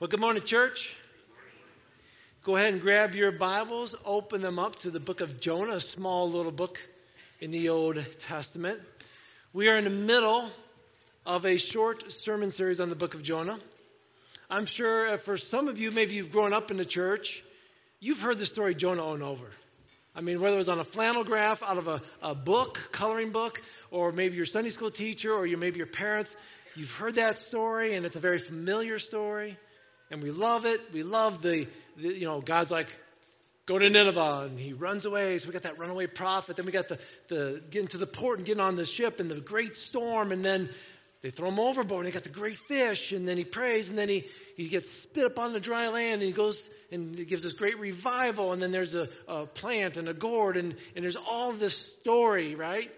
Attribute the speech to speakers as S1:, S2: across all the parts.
S1: Well, good morning, church. Go ahead and grab your Bibles, open them up to the book of Jonah, a small little book in the Old Testament. We are in the middle of a short sermon series on the book of Jonah. I'm sure for some of you, maybe you've grown up in the church, you've heard the story Jonah and over. I mean, whether it was on a flannel graph out of a, a book, coloring book, or maybe your Sunday school teacher, or maybe your parents, you've heard that story, and it's a very familiar story and we love it. We love the, the, you know, God's like, go to Nineveh, and he runs away. So we got that runaway prophet. Then we got the, the getting to the port and getting on the ship and the great storm, and then they throw him overboard, and they got the great fish, and then he prays, and then he, he gets spit up on the dry land, and he goes and gives this great revival, and then there's a, a plant and a gourd, and, and there's all this story, right?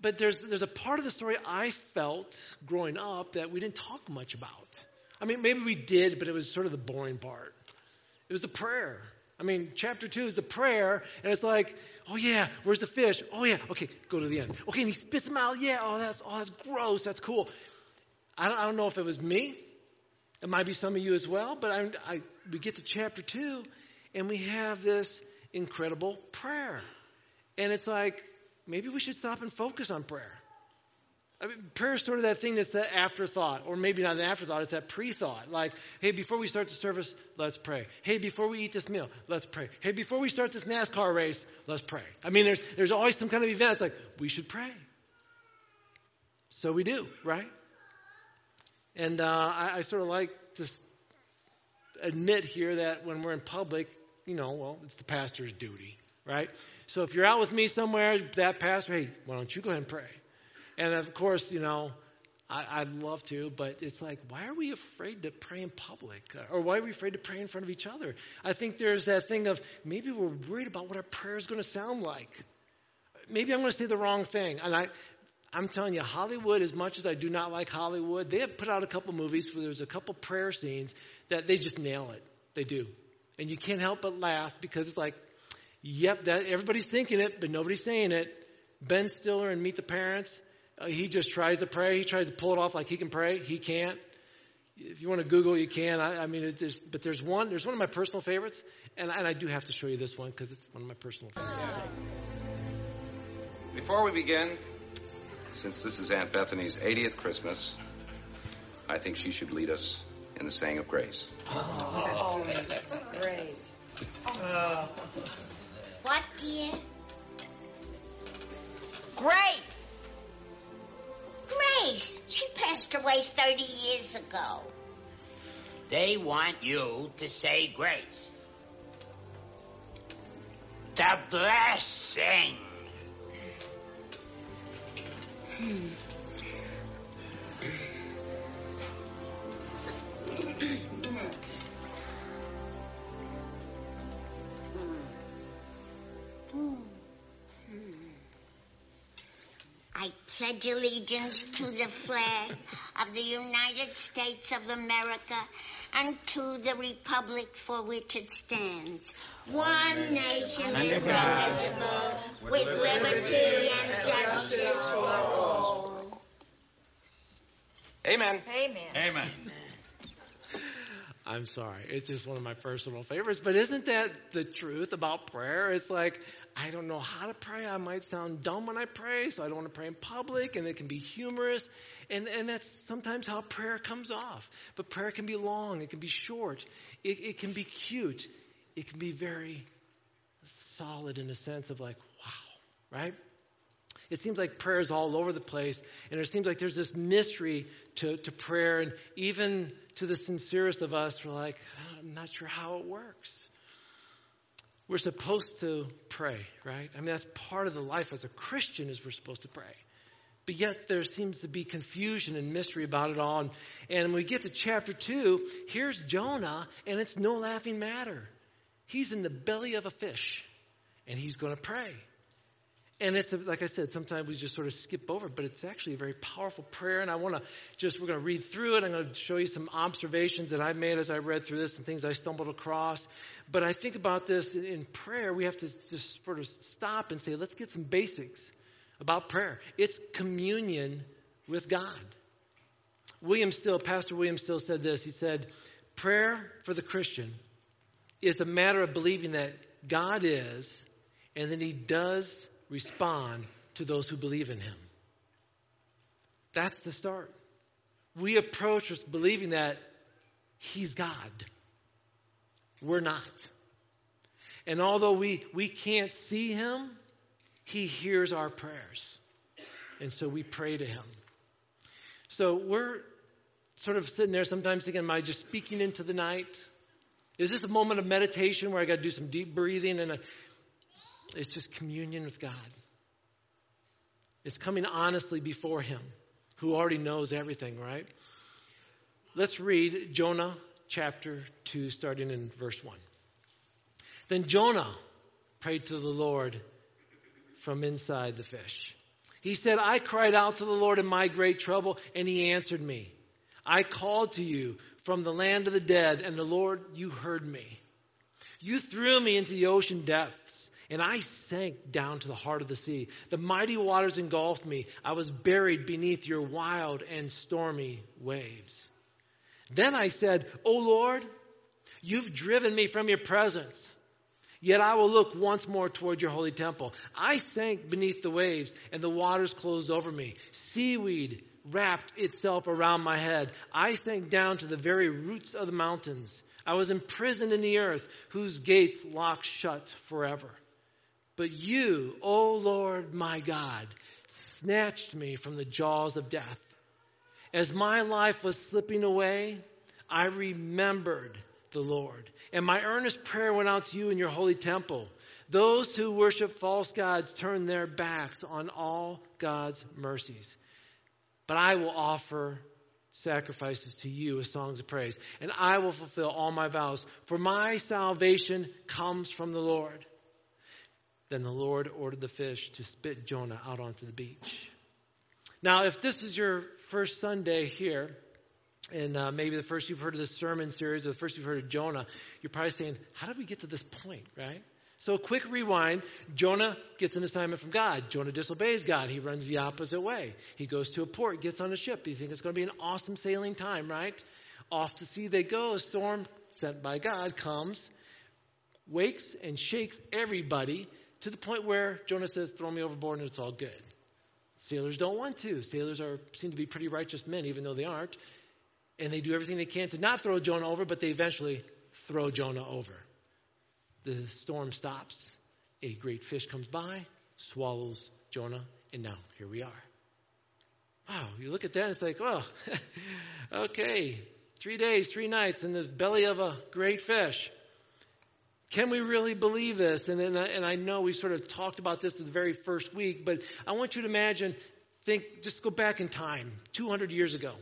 S1: But there's, there's a part of the story I felt growing up that we didn't talk much about. I mean, maybe we did, but it was sort of the boring part. It was the prayer. I mean, chapter two is the prayer, and it's like, oh yeah, where's the fish? Oh yeah, okay, go to the end. Okay, and he spits them out. Yeah, oh that's oh that's gross. That's cool. I don't, I don't know if it was me. It might be some of you as well. But I, I, we get to chapter two, and we have this incredible prayer, and it's like maybe we should stop and focus on prayer. I mean, prayer is sort of that thing that's that afterthought, or maybe not an afterthought, it's that pre-thought. Like, hey, before we start the service, let's pray. Hey, before we eat this meal, let's pray. Hey, before we start this NASCAR race, let's pray. I mean, there's, there's always some kind of event. Like, we should pray. So we do, right? And uh, I, I sort of like to admit here that when we're in public, you know, well, it's the pastor's duty, right? So if you're out with me somewhere, that pastor, hey, why don't you go ahead and pray? And of course, you know, I, would love to, but it's like, why are we afraid to pray in public? Or why are we afraid to pray in front of each other? I think there's that thing of maybe we're worried about what our prayer is going to sound like. Maybe I'm going to say the wrong thing. And I, I'm telling you, Hollywood, as much as I do not like Hollywood, they have put out a couple movies where there's a couple prayer scenes that they just nail it. They do. And you can't help but laugh because it's like, yep, that everybody's thinking it, but nobody's saying it. Ben Stiller and Meet the Parents, Uh, he just tries to pray. He tries to pull it off like he can pray. He can't. If you want to Google, you can. I, I mean, there's, but there's one. There's one of my personal favorites, and, and I do have to show you this one because it's one of my personal favorites.
S2: Before we begin, since this is Aunt Bethany's 80th Christmas, I think she should lead us in the saying of grace.
S3: Oh, great.
S4: Oh.
S5: What, dear?
S3: Grace.
S5: Grace. She passed away 30 years ago.
S4: They want you to say grace. The blessing.
S5: Hmm. Pledge allegiance to the flag of the United States of America and to the republic for which it stands. One nation indivisible, with liberty and justice for all.
S2: Amen.
S3: Amen.
S6: Amen.
S1: I'm sorry. It's just one of my personal favorites. But isn't that the truth about prayer? It's like, I don't know how to pray. I might sound dumb when I pray, so I don't want to pray in public, and it can be humorous. And, and that's sometimes how prayer comes off. But prayer can be long, it can be short, it, it can be cute, it can be very solid in the sense of like, wow, right? It seems like prayer is all over the place, and it seems like there's this mystery to, to prayer, and even to the sincerest of us, we're like, ah, I'm not sure how it works. We're supposed to pray, right? I mean, that's part of the life as a Christian is we're supposed to pray. But yet there seems to be confusion and mystery about it all. And, and when we get to chapter two, here's Jonah, and it's no laughing matter. He's in the belly of a fish, and he's going to pray. And it's, like I said, sometimes we just sort of skip over, but it's actually a very powerful prayer. And I want to just, we're going to read through it. I'm going to show you some observations that I made as I read through this and things I stumbled across. But I think about this in prayer, we have to just sort of stop and say, let's get some basics about prayer. It's communion with God. William Still, Pastor William Still said this. He said, Prayer for the Christian is a matter of believing that God is, and then He does respond to those who believe in Him. That's the start. We approach with believing that He's God. We're not. And although we, we can't see Him, He hears our prayers. And so we pray to Him. So we're sort of sitting there sometimes thinking, Am I just speaking into the night? Is this a moment of meditation where I got to do some deep breathing and a, it's just communion with God? It's coming honestly before Him who already knows everything, right? Let's read Jonah chapter 2, starting in verse 1. Then Jonah prayed to the Lord from inside the fish. He said, I cried out to the Lord in my great trouble, and he answered me. I called to you from the land of the dead, and the Lord, you heard me. You threw me into the ocean depths, and I sank down to the heart of the sea. The mighty waters engulfed me. I was buried beneath your wild and stormy waves. Then I said, O Lord, you've driven me from your presence. Yet I will look once more toward your holy temple. I sank beneath the waves, and the waters closed over me. Seaweed wrapped itself around my head. I sank down to the very roots of the mountains. I was imprisoned in the earth, whose gates locked shut forever. But you, O Lord my God, snatched me from the jaws of death. As my life was slipping away, I remembered the Lord. And my earnest prayer went out to you in your holy temple. Those who worship false gods turn their backs on all God's mercies. But I will offer sacrifices to you as songs of praise, and I will fulfill all my vows, for my salvation comes from the Lord. Then the Lord ordered the fish to spit Jonah out onto the beach. Now, if this is your first Sunday here, and uh, maybe the first you've heard of this sermon series, or the first you've heard of Jonah, you're probably saying, How did we get to this point, right? So, a quick rewind Jonah gets an assignment from God. Jonah disobeys God. He runs the opposite way. He goes to a port, gets on a ship. You think it's going to be an awesome sailing time, right? Off to sea they go. A storm sent by God comes, wakes and shakes everybody to the point where Jonah says, Throw me overboard and it's all good. Sailors don't want to. Sailors are seem to be pretty righteous men, even though they aren't. And they do everything they can to not throw Jonah over, but they eventually throw Jonah over. The storm stops. A great fish comes by, swallows Jonah, and now here we are. Wow, you look at that and it's like, oh, okay, three days, three nights in the belly of a great fish. Can we really believe this? And, and, and I know we sort of talked about this the very first week, but I want you to imagine, think, just go back in time, 200 years ago.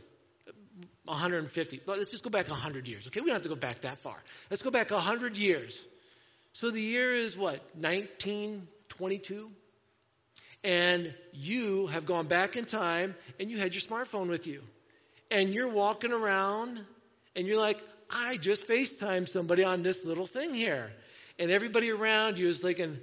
S1: 150. Let's just go back 100 years. Okay, we don't have to go back that far. Let's go back 100 years. So the year is what? 1922? And you have gone back in time and you had your smartphone with you. And you're walking around and you're like, I just FaceTime somebody on this little thing here. And everybody around you is thinking,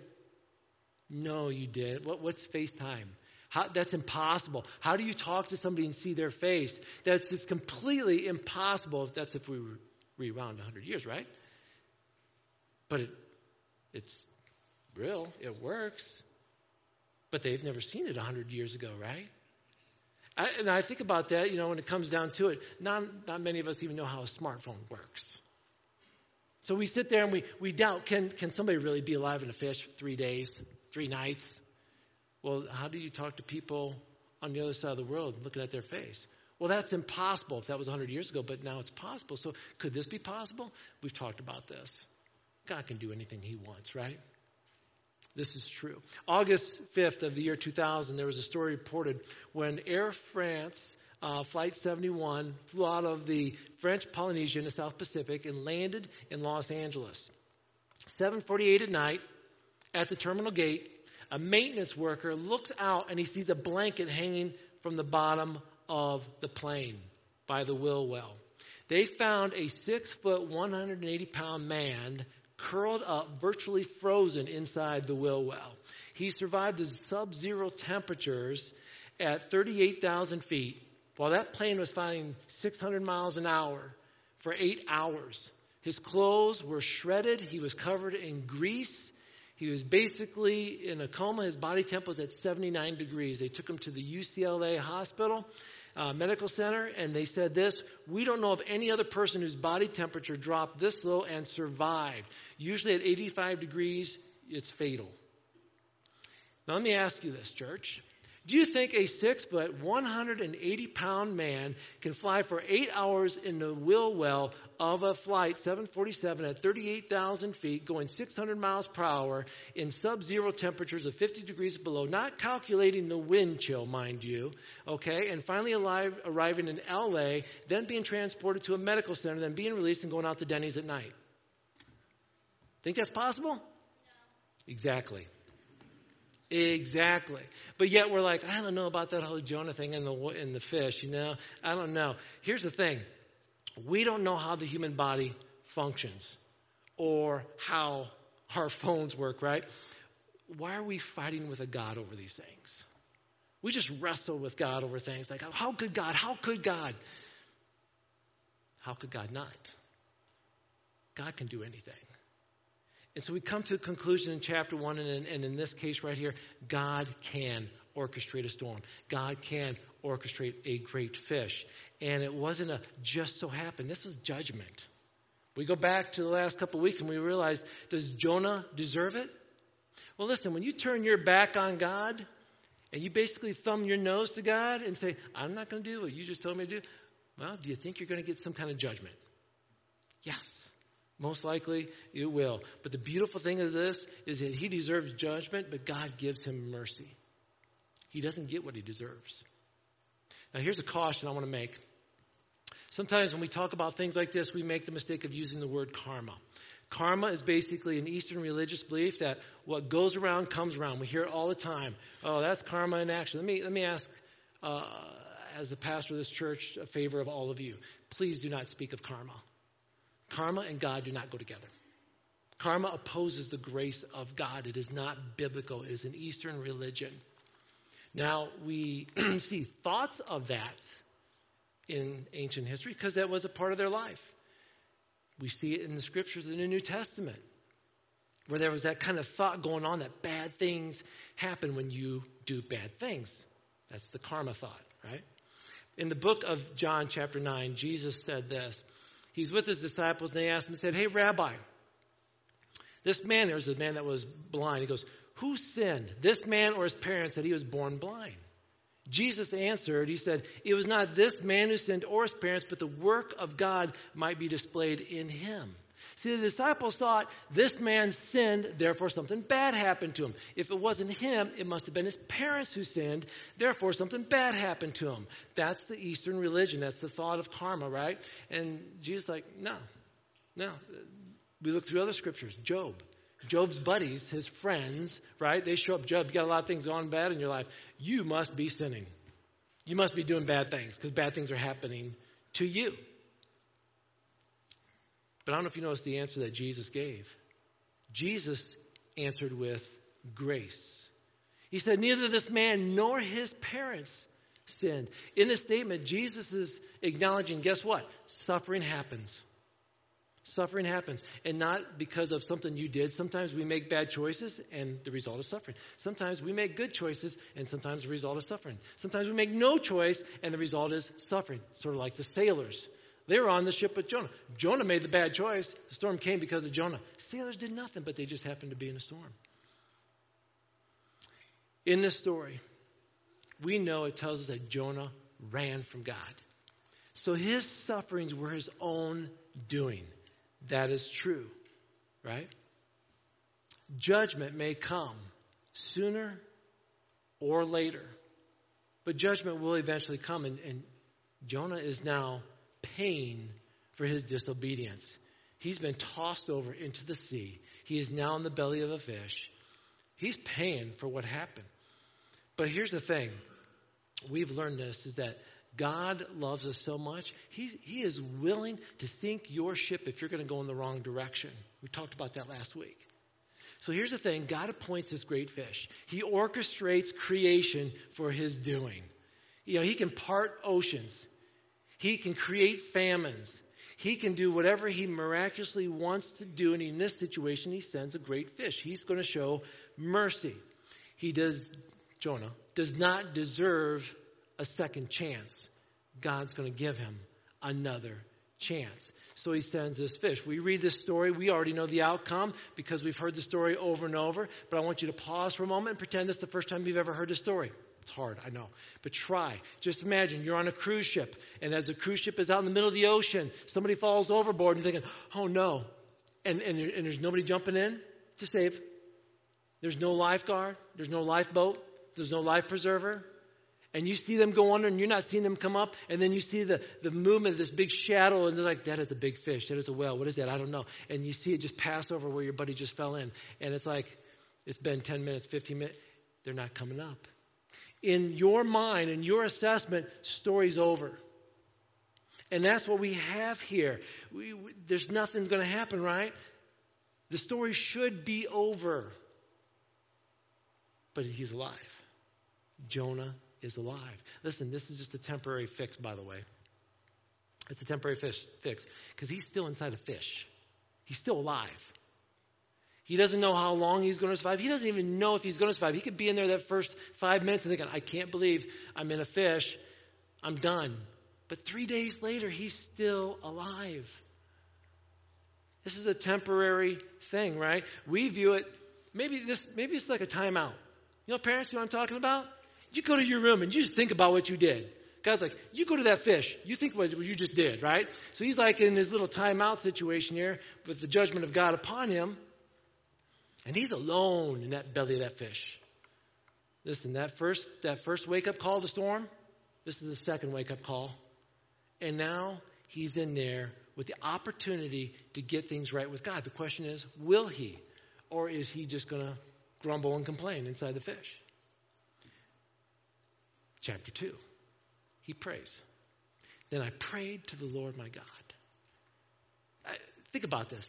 S1: no, you did. What, what's FaceTime? How, that's impossible. How do you talk to somebody and see their face? That's just completely impossible. If that's if we rewound 100 years, right? But it, it's real. It works. But they've never seen it 100 years ago, right? I, and I think about that, you know, when it comes down to it, not, not many of us even know how a smartphone works. So we sit there and we, we doubt can, can somebody really be alive in a fish three days, three nights? Well, how do you talk to people on the other side of the world looking at their face? Well, that's impossible if that was 100 years ago, but now it's possible. So could this be possible? We've talked about this. God can do anything he wants, right? This is true. August 5th of the year 2000, there was a story reported when Air France uh, Flight 71 flew out of the French Polynesia in the South Pacific and landed in Los Angeles. 7:48 at night, at the terminal gate, a maintenance worker looks out and he sees a blanket hanging from the bottom of the plane by the wheel well. They found a six foot, 180 pound man curled up, virtually frozen inside the wheel well. He survived the sub zero temperatures at 38,000 feet while that plane was flying 600 miles an hour for eight hours. His clothes were shredded. He was covered in grease. He was basically in a coma. His body temp was at 79 degrees. They took him to the UCLA hospital, uh, medical center, and they said this We don't know of any other person whose body temperature dropped this low and survived. Usually at 85 degrees, it's fatal. Now, let me ask you this, church. Do you think a six foot, 180 pound man can fly for eight hours in the wheel well of a flight 747 at 38,000 feet, going 600 miles per hour in sub zero temperatures of 50 degrees below, not calculating the wind chill, mind you, okay, and finally alive, arriving in LA, then being transported to a medical center, then being released and going out to Denny's at night? Think that's possible? No. Exactly. Exactly. But yet we're like, I don't know about that whole Jonah thing and the, in the fish, you know? I don't know. Here's the thing we don't know how the human body functions or how our phones work, right? Why are we fighting with a God over these things? We just wrestle with God over things like, oh, how could God? How could God? How could God not? God can do anything. And so we come to a conclusion in chapter one, and in, and in this case right here, God can orchestrate a storm. God can orchestrate a great fish. And it wasn't a just so happened, this was judgment. We go back to the last couple of weeks and we realize does Jonah deserve it? Well, listen, when you turn your back on God and you basically thumb your nose to God and say, I'm not going to do what you just told me to do, well, do you think you're going to get some kind of judgment? Yes. Most likely it will. But the beautiful thing of this is that he deserves judgment, but God gives him mercy. He doesn't get what he deserves. Now, here's a caution I want to make. Sometimes when we talk about things like this, we make the mistake of using the word karma. Karma is basically an Eastern religious belief that what goes around comes around. We hear it all the time. Oh, that's karma in action. Let me, let me ask, uh, as a pastor of this church, a favor of all of you. Please do not speak of karma. Karma and God do not go together. Karma opposes the grace of God. It is not biblical, it is an Eastern religion. Now, we see thoughts of that in ancient history because that was a part of their life. We see it in the scriptures in the New Testament where there was that kind of thought going on that bad things happen when you do bad things. That's the karma thought, right? In the book of John, chapter 9, Jesus said this he's with his disciples, and they asked him, and said, Hey, Rabbi, this man, there was a man that was blind. He goes, Who sinned, this man or his parents, that he was born blind? Jesus answered, He said, It was not this man who sinned or his parents, but the work of God might be displayed in him. See, the disciples thought this man sinned, therefore something bad happened to him. If it wasn't him, it must have been his parents who sinned, therefore something bad happened to him. That's the Eastern religion. That's the thought of karma, right? And Jesus like, no, no. We look through other scriptures. Job. Job's buddies, his friends, right? They show up. Job, you got a lot of things going bad in your life. You must be sinning. You must be doing bad things because bad things are happening to you. But I don't know if you noticed the answer that Jesus gave. Jesus answered with grace. He said, Neither this man nor his parents sinned. In this statement, Jesus is acknowledging guess what? Suffering happens. Suffering happens. And not because of something you did. Sometimes we make bad choices and the result is suffering. Sometimes we make good choices and sometimes the result is suffering. Sometimes we make no choice and the result is suffering. Sort of like the sailors they were on the ship with Jonah. Jonah made the bad choice. The storm came because of Jonah. Sailors did nothing, but they just happened to be in a storm. In this story, we know it tells us that Jonah ran from God. So his sufferings were his own doing. That is true, right? Judgment may come sooner or later, but judgment will eventually come, and, and Jonah is now paying for his disobedience. He's been tossed over into the sea. He is now in the belly of a fish. He's paying for what happened. But here's the thing we've learned this is that God loves us so much, He's, He is willing to sink your ship if you're going to go in the wrong direction. We talked about that last week. So here's the thing God appoints this great fish, He orchestrates creation for His doing. You know, He can part oceans, he can create famines. He can do whatever he miraculously wants to do, and in this situation, he sends a great fish. He's going to show mercy. He does, Jonah, does not deserve a second chance. God's going to give him another chance. So he sends this fish. We read this story. We already know the outcome because we've heard the story over and over. But I want you to pause for a moment and pretend this is the first time you've ever heard the story. It's hard, I know. But try. Just imagine you're on a cruise ship, and as the cruise ship is out in the middle of the ocean, somebody falls overboard and thinking, oh no. And, and, and there's nobody jumping in to save. There's no lifeguard. There's no lifeboat. There's no life preserver and you see them go under and you're not seeing them come up and then you see the, the movement of this big shadow and they're like that is a big fish that is a whale what is that i don't know and you see it just pass over where your buddy just fell in and it's like it's been 10 minutes 15 minutes they're not coming up in your mind in your assessment story's over and that's what we have here we, we, there's nothing going to happen right the story should be over but he's alive jonah is alive. Listen, this is just a temporary fix, by the way. It's a temporary fish, fix because he's still inside a fish. He's still alive. He doesn't know how long he's going to survive. He doesn't even know if he's going to survive. He could be in there that first five minutes and thinking, I can't believe I'm in a fish. I'm done. But three days later, he's still alive. This is a temporary thing, right? We view it, maybe this, maybe it's like a timeout. You know, parents, you know what I'm talking about? You go to your room and you just think about what you did. God's like, you go to that fish. You think what you just did, right? So he's like in his little timeout situation here with the judgment of God upon him. And he's alone in that belly of that fish. Listen, that first, that first wake up call the storm, this is the second wake up call. And now he's in there with the opportunity to get things right with God. The question is, will he? Or is he just going to grumble and complain inside the fish? chapter 2. He prays. Then I prayed to the Lord my God. I, think about this.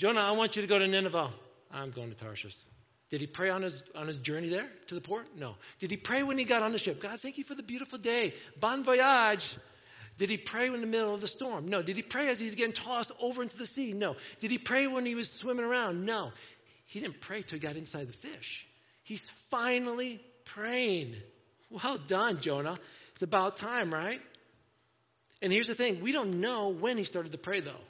S1: Jonah, I want you to go to Nineveh. I'm going to Tarshish. Did he pray on his, on his journey there to the port? No. Did he pray when he got on the ship? God, thank you for the beautiful day. Bon voyage. Did he pray in the middle of the storm? No. Did he pray as he's getting tossed over into the sea? No. Did he pray when he was swimming around? No. He didn't pray till he got inside the fish. He's finally praying. Well done, Jonah. It's about time, right? And here's the thing we don't know when he started to pray, though.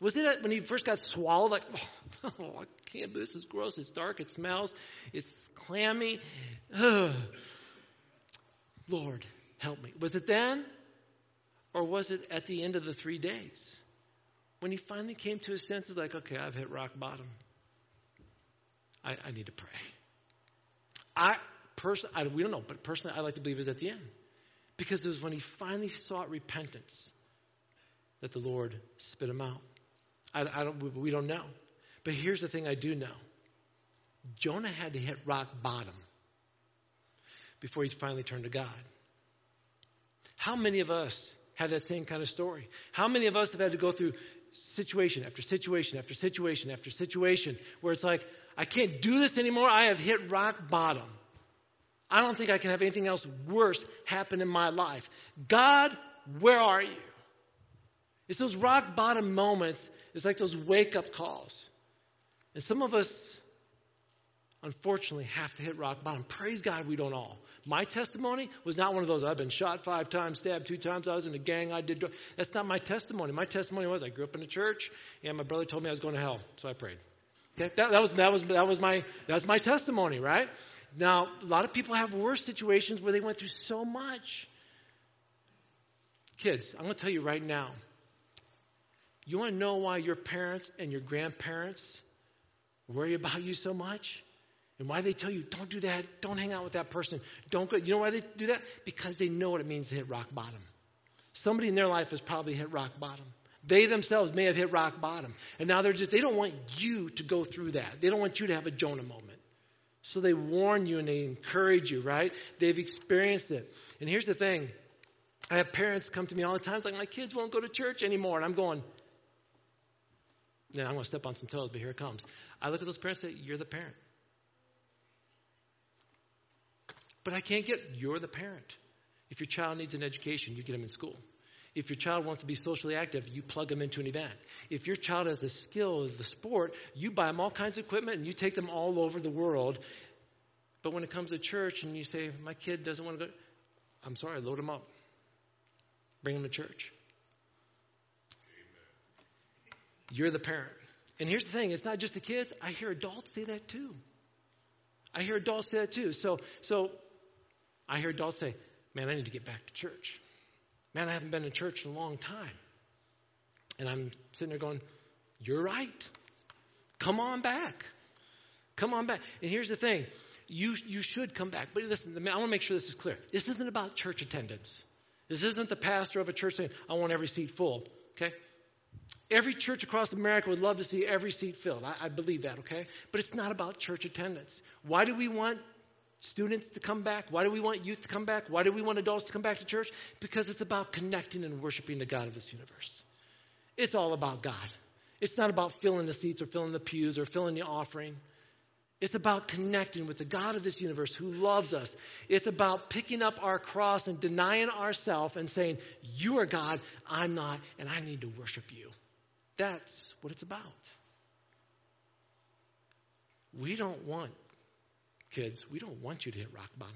S1: Was it that when he first got swallowed? Like, oh, I can't, this is gross. It's dark. It smells. It's clammy. Ugh. Lord, help me. Was it then? Or was it at the end of the three days? When he finally came to his senses, like, okay, I've hit rock bottom. I, I need to pray. I, person, I, we don't know, but personally, I like to believe it was at the end. Because it was when he finally sought repentance that the Lord spit him out. I, I don't, we don't know. But here's the thing I do know Jonah had to hit rock bottom before he finally turned to God. How many of us have that same kind of story? How many of us have had to go through situation after situation after situation after situation where it's like, I can't do this anymore. I have hit rock bottom. I don't think I can have anything else worse happen in my life. God, where are you? It's those rock bottom moments. It's like those wake up calls. And some of us, unfortunately, have to hit rock bottom. Praise God, we don't all. My testimony was not one of those. I've been shot five times, stabbed two times. I was in a gang. I did. That's not my testimony. My testimony was I grew up in a church, and my brother told me I was going to hell, so I prayed. Okay, that, that was that was that was my that's my testimony, right? Now, a lot of people have worse situations where they went through so much. Kids, I'm going to tell you right now. You want to know why your parents and your grandparents worry about you so much? And why they tell you, don't do that, don't hang out with that person, don't go. You know why they do that? Because they know what it means to hit rock bottom. Somebody in their life has probably hit rock bottom. They themselves may have hit rock bottom. And now they're just, they don't want you to go through that. They don't want you to have a Jonah moment. So they warn you and they encourage you, right? They've experienced it. And here's the thing I have parents come to me all the time, it's like, my kids won't go to church anymore. And I'm going, yeah, I'm going to step on some toes, but here it comes. I look at those parents and say, You're the parent. But I can't get, you're the parent. If your child needs an education, you get them in school. If your child wants to be socially active, you plug them into an event. If your child has a skill as the sport, you buy them all kinds of equipment and you take them all over the world. But when it comes to church and you say, my kid doesn't want to go, I'm sorry, load them up. Bring them to church. You're the parent. And here's the thing it's not just the kids, I hear adults say that too. I hear adults say that too. So, so I hear adults say, Man, I need to get back to church. Man, I haven't been to church in a long time. And I'm sitting there going, You're right. Come on back. Come on back. And here's the thing you, you should come back. But listen, I want to make sure this is clear. This isn't about church attendance. This isn't the pastor of a church saying, I want every seat full. Okay? Every church across America would love to see every seat filled. I, I, believe that, okay? But it's not about church attendance. Why do we want students to come back? Why do we want youth to come back? Why do we want adults to come back to church? Because it's about connecting and worshiping the God of this universe. It's all about God. It's not about filling the seats or filling the pews or filling the offering. It's about connecting with the God of this universe who loves us. It's about picking up our cross and denying ourselves and saying, You are God, I'm not, and I need to worship you. That's what it's about. We don't want, kids, we don't want you to hit rock bottom.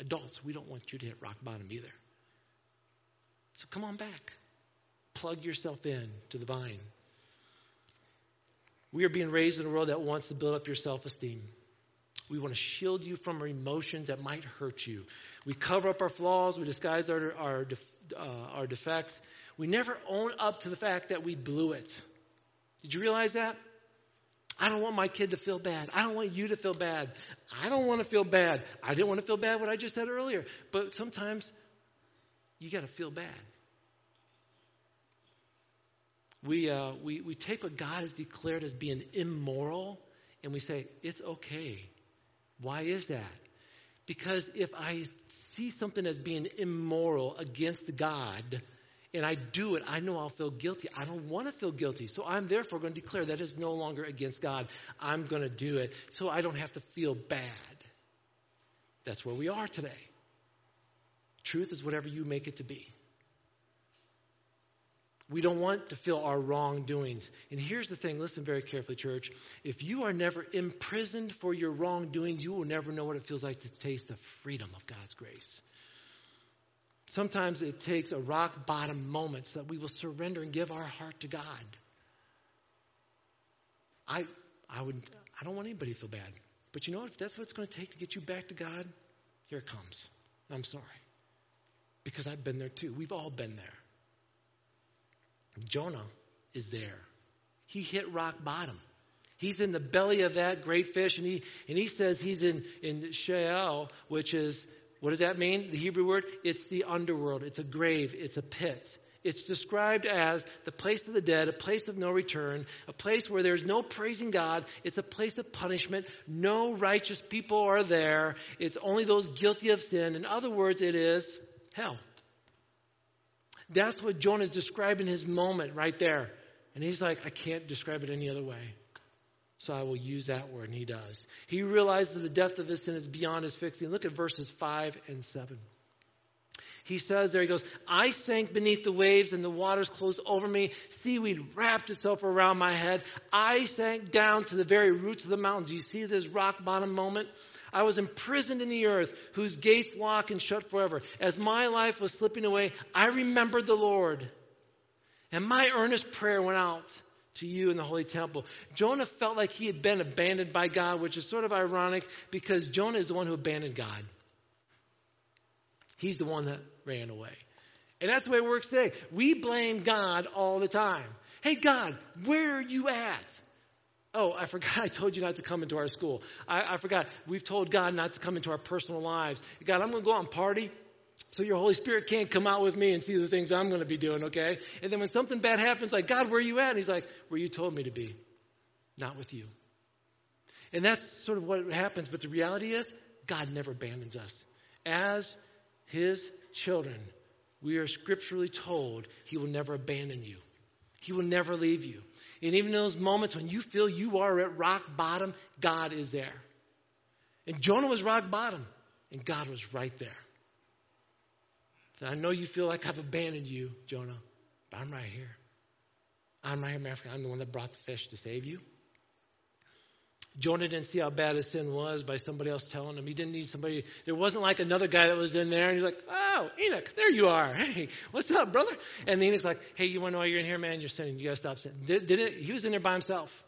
S1: Adults, we don't want you to hit rock bottom either. So come on back. Plug yourself in to the vine. We are being raised in a world that wants to build up your self esteem. We want to shield you from emotions that might hurt you. We cover up our flaws, we disguise our, our, uh, our defects, we never own up to the fact that we blew it. Did you realize that? I don't want my kid to feel bad. I don't want you to feel bad. I don't want to feel bad. I didn't want to feel bad what I just said earlier. But sometimes you got to feel bad. We, uh, we, we take what God has declared as being immoral and we say, it's okay. Why is that? Because if I see something as being immoral against God, and I do it, I know I'll feel guilty. I don't want to feel guilty. So I'm therefore going to declare that is no longer against God. I'm going to do it so I don't have to feel bad. That's where we are today. Truth is whatever you make it to be. We don't want to feel our wrongdoings. And here's the thing listen very carefully, church. If you are never imprisoned for your wrongdoings, you will never know what it feels like to taste the freedom of God's grace. Sometimes it takes a rock bottom moment so that we will surrender and give our heart to God. I, I, would, I don't want anybody to feel bad. But you know what? If that's what it's going to take to get you back to God, here it comes. I'm sorry. Because I've been there too. We've all been there. Jonah is there. He hit rock bottom. He's in the belly of that great fish, and he, and he says he's in, in Sheol, which is what does that mean? The Hebrew word? It's the underworld. It's a grave. It's a pit. It's described as the place of the dead, a place of no return, a place where there's no praising God. It's a place of punishment. No righteous people are there. It's only those guilty of sin. In other words, it is hell. That's what Jonah is describing his moment right there. And he's like, I can't describe it any other way. So I will use that word, and he does. He realizes the depth of his sin is beyond his fixing. Look at verses 5 and 7. He says there, he goes, I sank beneath the waves and the waters closed over me. Seaweed wrapped itself around my head. I sank down to the very roots of the mountains. You see this rock bottom moment? I was imprisoned in the earth, whose gates lock and shut forever. As my life was slipping away, I remembered the Lord. And my earnest prayer went out to you in the holy temple. Jonah felt like he had been abandoned by God, which is sort of ironic because Jonah is the one who abandoned God. He's the one that ran away. And that's the way it works today. We blame God all the time. Hey, God, where are you at? Oh, I forgot I told you not to come into our school. I, I forgot. We've told God not to come into our personal lives. God, I'm going to go out and party. So your Holy Spirit can't come out with me and see the things I'm going to be doing, okay? And then when something bad happens, like, God, where are you at? And he's like, where you told me to be, not with you. And that's sort of what happens. But the reality is, God never abandons us. As his children, we are scripturally told he will never abandon you. He will never leave you. And even in those moments when you feel you are at rock bottom, God is there. And Jonah was rock bottom, and God was right there. And I know you feel like I've abandoned you, Jonah, but I'm right here. I'm right here. I'm the one that brought the fish to save you. Jonah didn't see how bad his sin was by somebody else telling him. He didn't need somebody. There wasn't like another guy that was in there and he's like, oh, Enoch, there you are. Hey, what's up, brother? And Enoch's like, hey, you want to know why you're in here, man? You're sinning. You got to stop sinning. Did, did it, he was in there by himself.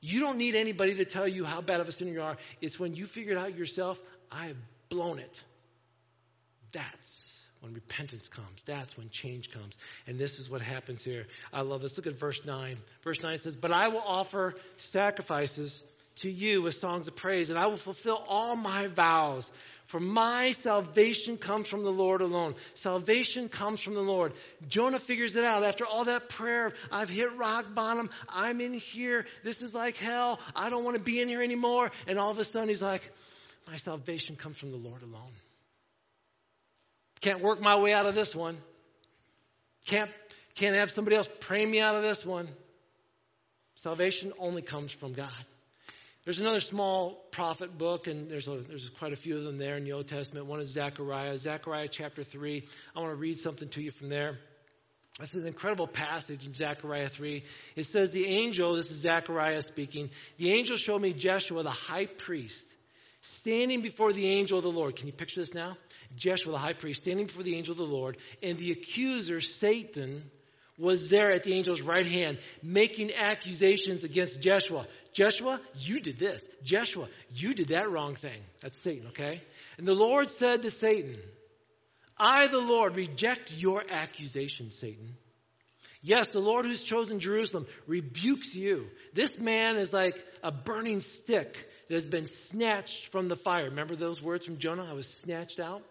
S1: You don't need anybody to tell you how bad of a sinner you are. It's when you figure it out yourself, I have blown it. That's when repentance comes. That's when change comes. And this is what happens here. I love this. Look at verse 9. Verse 9 says, But I will offer sacrifices to you with songs of praise, and I will fulfill all my vows. For my salvation comes from the Lord alone. Salvation comes from the Lord. Jonah figures it out after all that prayer. I've hit rock bottom. I'm in here. This is like hell. I don't want to be in here anymore. And all of a sudden he's like, My salvation comes from the Lord alone. Can't work my way out of this one. Can't, can't have somebody else pray me out of this one. Salvation only comes from God. There's another small prophet book, and there's, a, there's quite a few of them there in the Old Testament. One is Zechariah, Zechariah chapter 3. I want to read something to you from there. This is an incredible passage in Zechariah 3. It says, The angel, this is Zechariah speaking, the angel showed me Jeshua, the high priest, standing before the angel of the Lord. Can you picture this now? Jeshua, the high priest, standing before the angel of the Lord, and the accuser, Satan, was there at the angel's right hand, making accusations against Jeshua. Jeshua, you did this. Jeshua, you did that wrong thing. That's Satan, okay? And the Lord said to Satan, I, the Lord, reject your accusation, Satan. Yes, the Lord who's chosen Jerusalem rebukes you. This man is like a burning stick that has been snatched from the fire. Remember those words from Jonah? I was snatched out.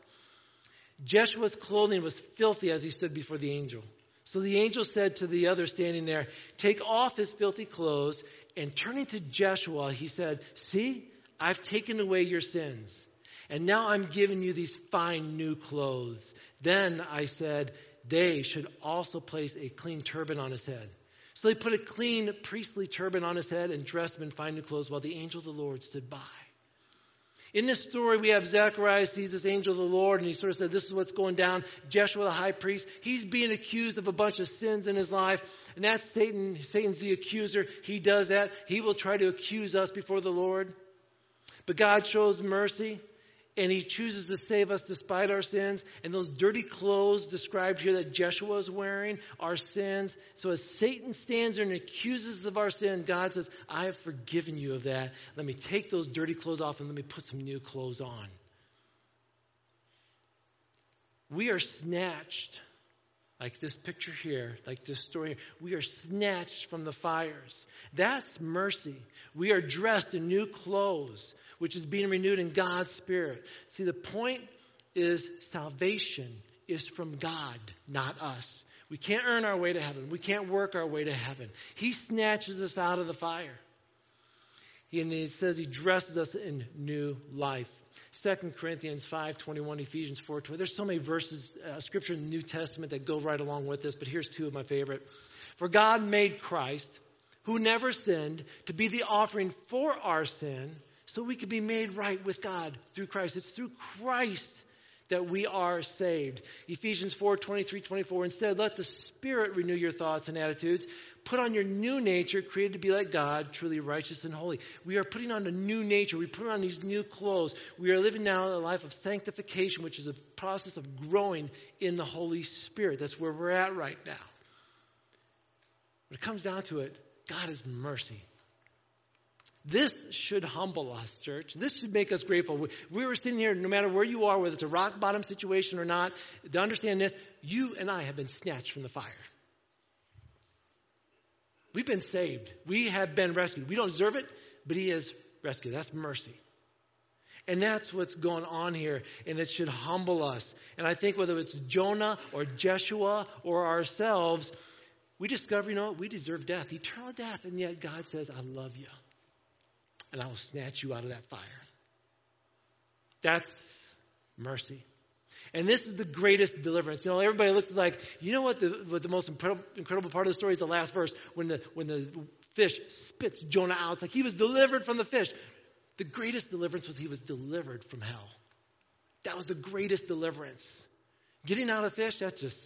S1: Jeshua's clothing was filthy as he stood before the angel. So the angel said to the other standing there, Take off his filthy clothes. And turning to Jeshua, he said, See, I've taken away your sins. And now I'm giving you these fine new clothes. Then I said, They should also place a clean turban on his head. So they put a clean priestly turban on his head and dressed him in fine new clothes while the angel of the Lord stood by. In this story, we have Zechariah sees this angel of the Lord, and he sort of said, This is what's going down. Jeshua, the high priest, he's being accused of a bunch of sins in his life, and that's Satan. Satan's the accuser. He does that. He will try to accuse us before the Lord. But God shows mercy and he chooses to save us despite our sins. And those dirty clothes described here that Jeshua is wearing are sins. So as Satan stands there and accuses us of our sin, God says, I have forgiven you of that. Let me take those dirty clothes off and let me put some new clothes on. We are snatched like this picture here, like this story here, we are snatched from the fires. That's mercy. We are dressed in new clothes, which is being renewed in God's Spirit. See, the point is salvation is from God, not us. We can't earn our way to heaven. We can't work our way to heaven. He snatches us out of the fire. And he says he dresses us in new life. 2 Corinthians 5, 21, Ephesians 4, 20. There's so many verses, uh, scripture in the New Testament that go right along with this, but here's two of my favorite. For God made Christ, who never sinned, to be the offering for our sin, so we could be made right with God through Christ. It's through Christ that we are saved. Ephesians 4 23, 24. Instead, let the Spirit renew your thoughts and attitudes. Put on your new nature, created to be like God, truly righteous and holy. We are putting on a new nature. We put on these new clothes. We are living now a life of sanctification, which is a process of growing in the Holy Spirit. That's where we're at right now. When it comes down to it, God is mercy. This should humble us, church. This should make us grateful. We were sitting here, no matter where you are, whether it's a rock bottom situation or not, to understand this, you and I have been snatched from the fire. We've been saved. We have been rescued. We don't deserve it, but He has rescued. That's mercy. And that's what's going on here, and it should humble us. And I think whether it's Jonah or Jeshua or ourselves, we discover, you know, what, we deserve death, eternal death, and yet God says, I love you, and I will snatch you out of that fire. That's mercy. And this is the greatest deliverance. You know, everybody looks like, you know what the, what the most incredible, part of the story is the last verse when the, when the fish spits Jonah out. It's like he was delivered from the fish. The greatest deliverance was he was delivered from hell. That was the greatest deliverance. Getting out of fish, that's just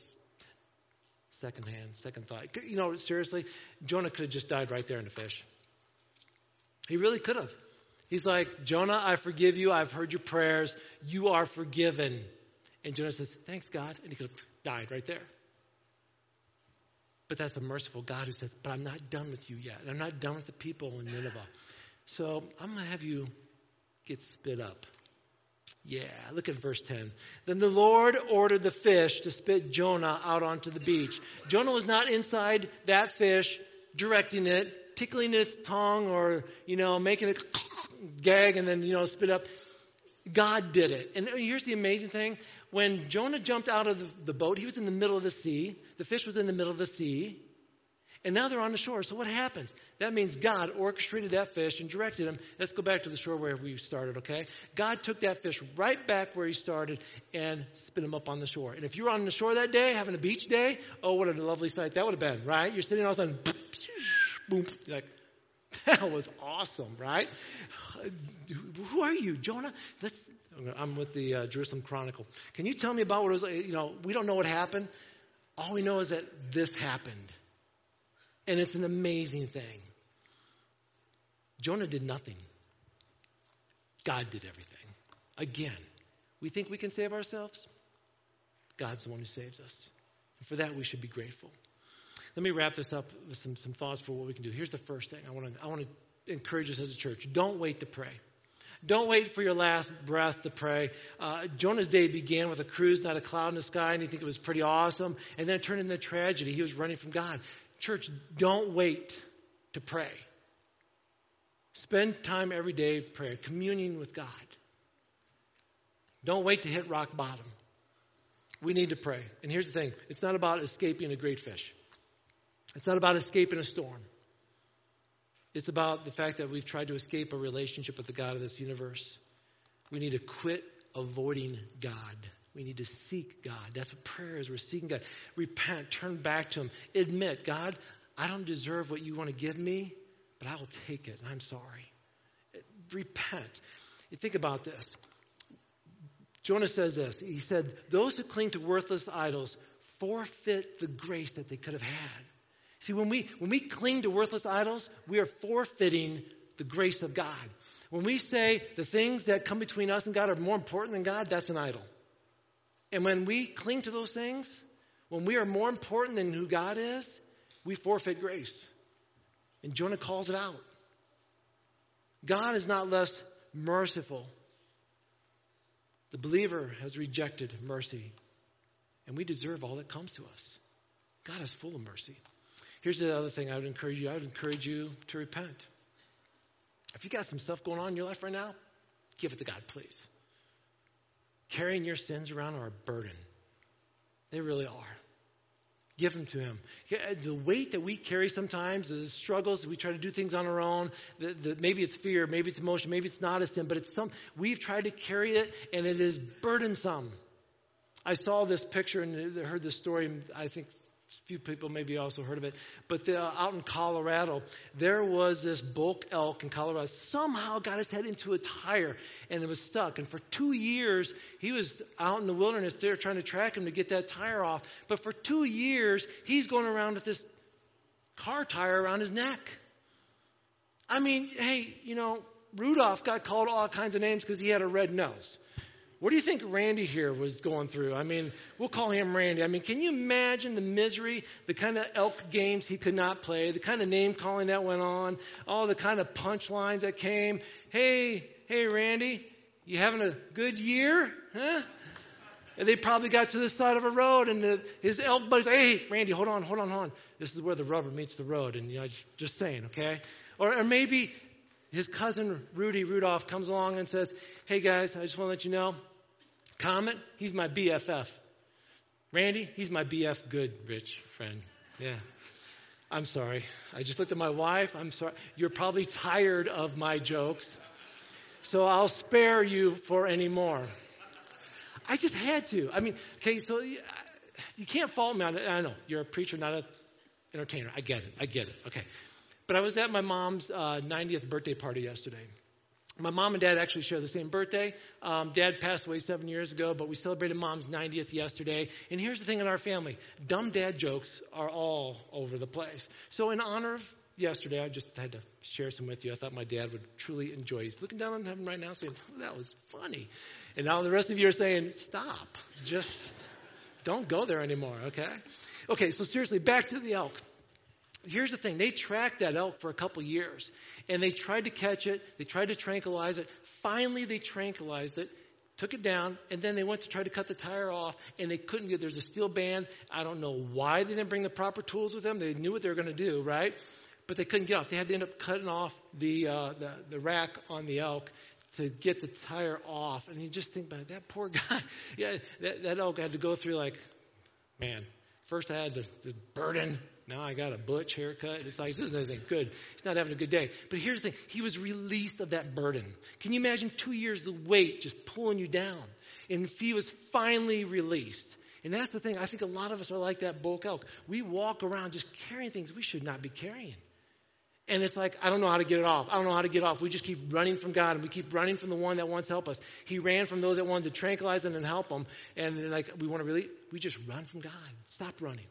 S1: second hand, second thought. You know, seriously, Jonah could have just died right there in the fish. He really could have. He's like, Jonah, I forgive you. I've heard your prayers. You are forgiven. And Jonah says, Thanks, God. And he could have died right there. But that's a merciful God who says, But I'm not done with you yet. And I'm not done with the people in Nineveh. So I'm going to have you get spit up. Yeah, look at verse 10. Then the Lord ordered the fish to spit Jonah out onto the beach. Jonah was not inside that fish, directing it, tickling its tongue, or, you know, making it gag and then, you know, spit up. God did it. And here's the amazing thing. When Jonah jumped out of the, boat, he was in the middle of the sea. The fish was in the middle of the sea. And now they're on the shore. So what happens? That means God orchestrated that fish and directed him. Let's go back to the shore where we started, okay? God took that fish right back where he started and spit him up on the shore. And if you were on the shore that day, having a beach day, oh, what a lovely sight that would have been, right? You're sitting all of a sudden, boom, you're like, that was awesome, right? Who are you, Jonah? Let's, I'm with the uh, Jerusalem Chronicle. Can you tell me about what it was? You know, we don't know what happened. All we know is that this happened. And it's an amazing thing. Jonah did nothing. God did everything. Again, we think we can save ourselves. God's the one who saves us. And for that, we should be grateful. Let me wrap this up with some, some thoughts for what we can do. Here's the first thing I want to I want to encourage us as a church. Don't wait to pray. Don't wait for your last breath to pray. Uh, Jonah's day began with a cruise, not a cloud in the sky, and he think it was pretty awesome. And then it turned into tragedy. He was running from God. Church, don't wait to pray. Spend time every day praying, communing with God. Don't wait to hit rock bottom. We need to pray. And here's the thing it's not about escaping a great fish, it's not about escaping a storm. It's about the fact that we've tried to escape a relationship with the God of this universe. We need to quit avoiding God. We need to seek God. That's what prayer is. We're seeking God. Repent, turn back to Him. Admit, God, I don't deserve what you want to give me, but I will take it. I'm sorry. Repent. You think about this. Jonah says this. He said, Those who cling to worthless idols forfeit the grace that they could have had. See, when we, when we cling to worthless idols, we are forfeiting the grace of God. When we say the things that come between us and God are more important than God, that's an idol. And when we cling to those things, when we are more important than who God is, we forfeit grace. And Jonah calls it out. God is not less merciful. The believer has rejected mercy, and we deserve all that comes to us. God is full of mercy. Here's the other thing I would encourage you I would encourage you to repent. If you got some stuff going on in your life right now, give it to God, please. Carrying your sins around are a burden. They really are. Give them to Him. Uh, the weight that we carry sometimes, the struggles, we try to do things on our own. The, the, maybe it's fear, maybe it's emotion, maybe it's not a sin, but it's some. We've tried to carry it, and it is burdensome. I saw this picture and heard this story. I think few people maybe also heard of it, but uh, out in Colorado, there was this bull elk in Colorado. Somehow got his head into a tire and it was stuck. And for two years, he was out in the wilderness there trying to track him to get that tire off. But for two years, he's going around with this car tire around his neck. I mean, hey, you know, Rudolph got called all kinds of names because he had a red nose. What do you think Randy here was going through? I mean, we'll call him Randy. I mean, can you imagine the misery, the kind of elk games he could not play, the kind of name calling that went on, all the kind of punchlines that came? Hey, hey, Randy, you having a good year? Huh? And they probably got to the side of a road, and the, his elk buddies, hey, Randy, hold on, hold on, hold on. This is where the rubber meets the road, and you know, just, saying, okay? Or, or maybe his cousin Rudy Rudolph comes along and says, Hey guys, I just want to let you know, Comet, he's my BFF. Randy, he's my BF good, rich friend. Yeah. I'm sorry. I just looked at my wife. I'm sorry. You're probably tired of my jokes. So I'll spare you for any more. I just had to. I mean, okay, so you can't fault me on it. I know. You're a preacher, not an entertainer. I get it. I get it. Okay. But I was at my mom's uh, 90th birthday party yesterday. My mom and dad actually share the same birthday. Um, dad passed away seven years ago, but we celebrated mom's 90th yesterday. And here's the thing in our family dumb dad jokes are all over the place. So, in honor of yesterday, I just had to share some with you. I thought my dad would truly enjoy. He's looking down on heaven right now saying, oh, that was funny. And now the rest of you are saying, stop. Just don't go there anymore, okay? Okay, so seriously, back to the elk. Here's the thing they tracked that elk for a couple years, and they tried to catch it, they tried to tranquilize it. Finally, they tranquilized it, took it down, and then they went to try to cut the tire off, and they couldn't get there's a steel band. I don't know why they didn't bring the proper tools with them. They knew what they were going to do, right? But they couldn't get off. They had to end up cutting off the, uh, the, the rack on the elk to get the tire off. And you just think about it, that poor guy. yeah, that, that elk had to go through like, man, first I had the, the burden. Now I got a butch haircut. It's like, this isn't good. He's not having a good day. But here's the thing. He was released of that burden. Can you imagine two years the weight just pulling you down? And he was finally released. And that's the thing. I think a lot of us are like that bull elk. We walk around just carrying things we should not be carrying. And it's like, I don't know how to get it off. I don't know how to get off. We just keep running from God and we keep running from the one that wants to help us. He ran from those that wanted to tranquilize him and help him. And like, we want to really, we just run from God. Stop running.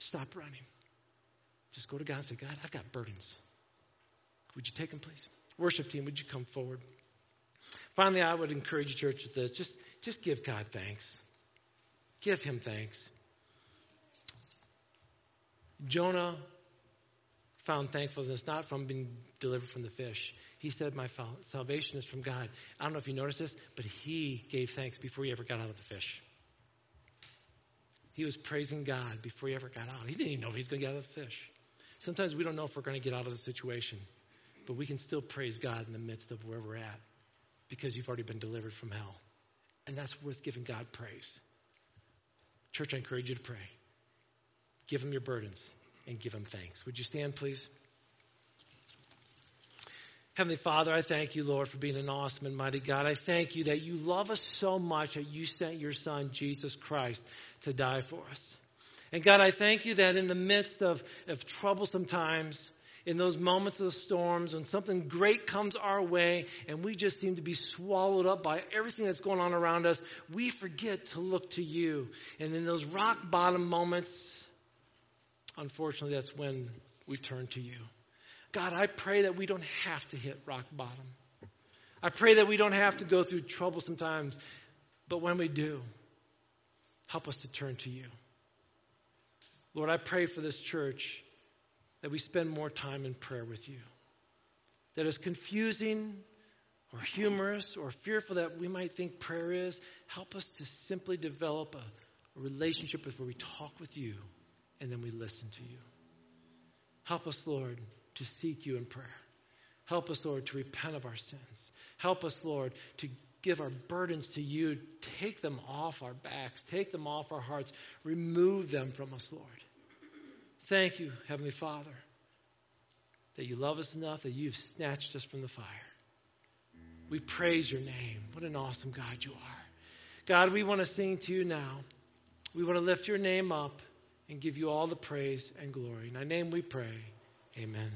S1: Stop running. Just go to God and say, God, I've got burdens. Would you take them, please? Worship team, would you come forward? Finally, I would encourage church, with this. Just, just give God thanks. Give him thanks. Jonah found thankfulness not from being delivered from the fish. He said, My salvation is from God. I don't know if you noticed this, but he gave thanks before he ever got out of the fish. He was praising God before he ever got out. He didn't even know if he's going to get out of the fish. Sometimes we don't know if we're going to get out of the situation, but we can still praise God in the midst of where we're at because you've already been delivered from hell. And that's worth giving God praise. Church, I encourage you to pray. Give him your burdens and give him thanks. Would you stand, please? Heavenly Father, I thank you, Lord, for being an awesome and mighty God. I thank you that you love us so much that you sent your Son, Jesus Christ, to die for us. And God, I thank you that in the midst of, of troublesome times, in those moments of the storms, when something great comes our way and we just seem to be swallowed up by everything that's going on around us, we forget to look to you. And in those rock bottom moments, unfortunately, that's when we turn to you. God, I pray that we don't have to hit rock bottom. I pray that we don't have to go through troublesome times, but when we do, help us to turn to you. Lord, I pray for this church that we spend more time in prayer with you. That as confusing or humorous or fearful that we might think prayer is, help us to simply develop a, a relationship with where we talk with you and then we listen to you. Help us, Lord, to seek you in prayer. Help us, Lord, to repent of our sins. Help us, Lord, to give our burdens to you. Take them off our backs. Take them off our hearts. Remove them from us, Lord. Thank you, Heavenly Father, that you love us enough that you've snatched us from the fire. We praise your name. What an awesome God you are. God, we want to sing to you now. We want to lift your name up and give you all the praise and glory. In thy name we pray. Amen.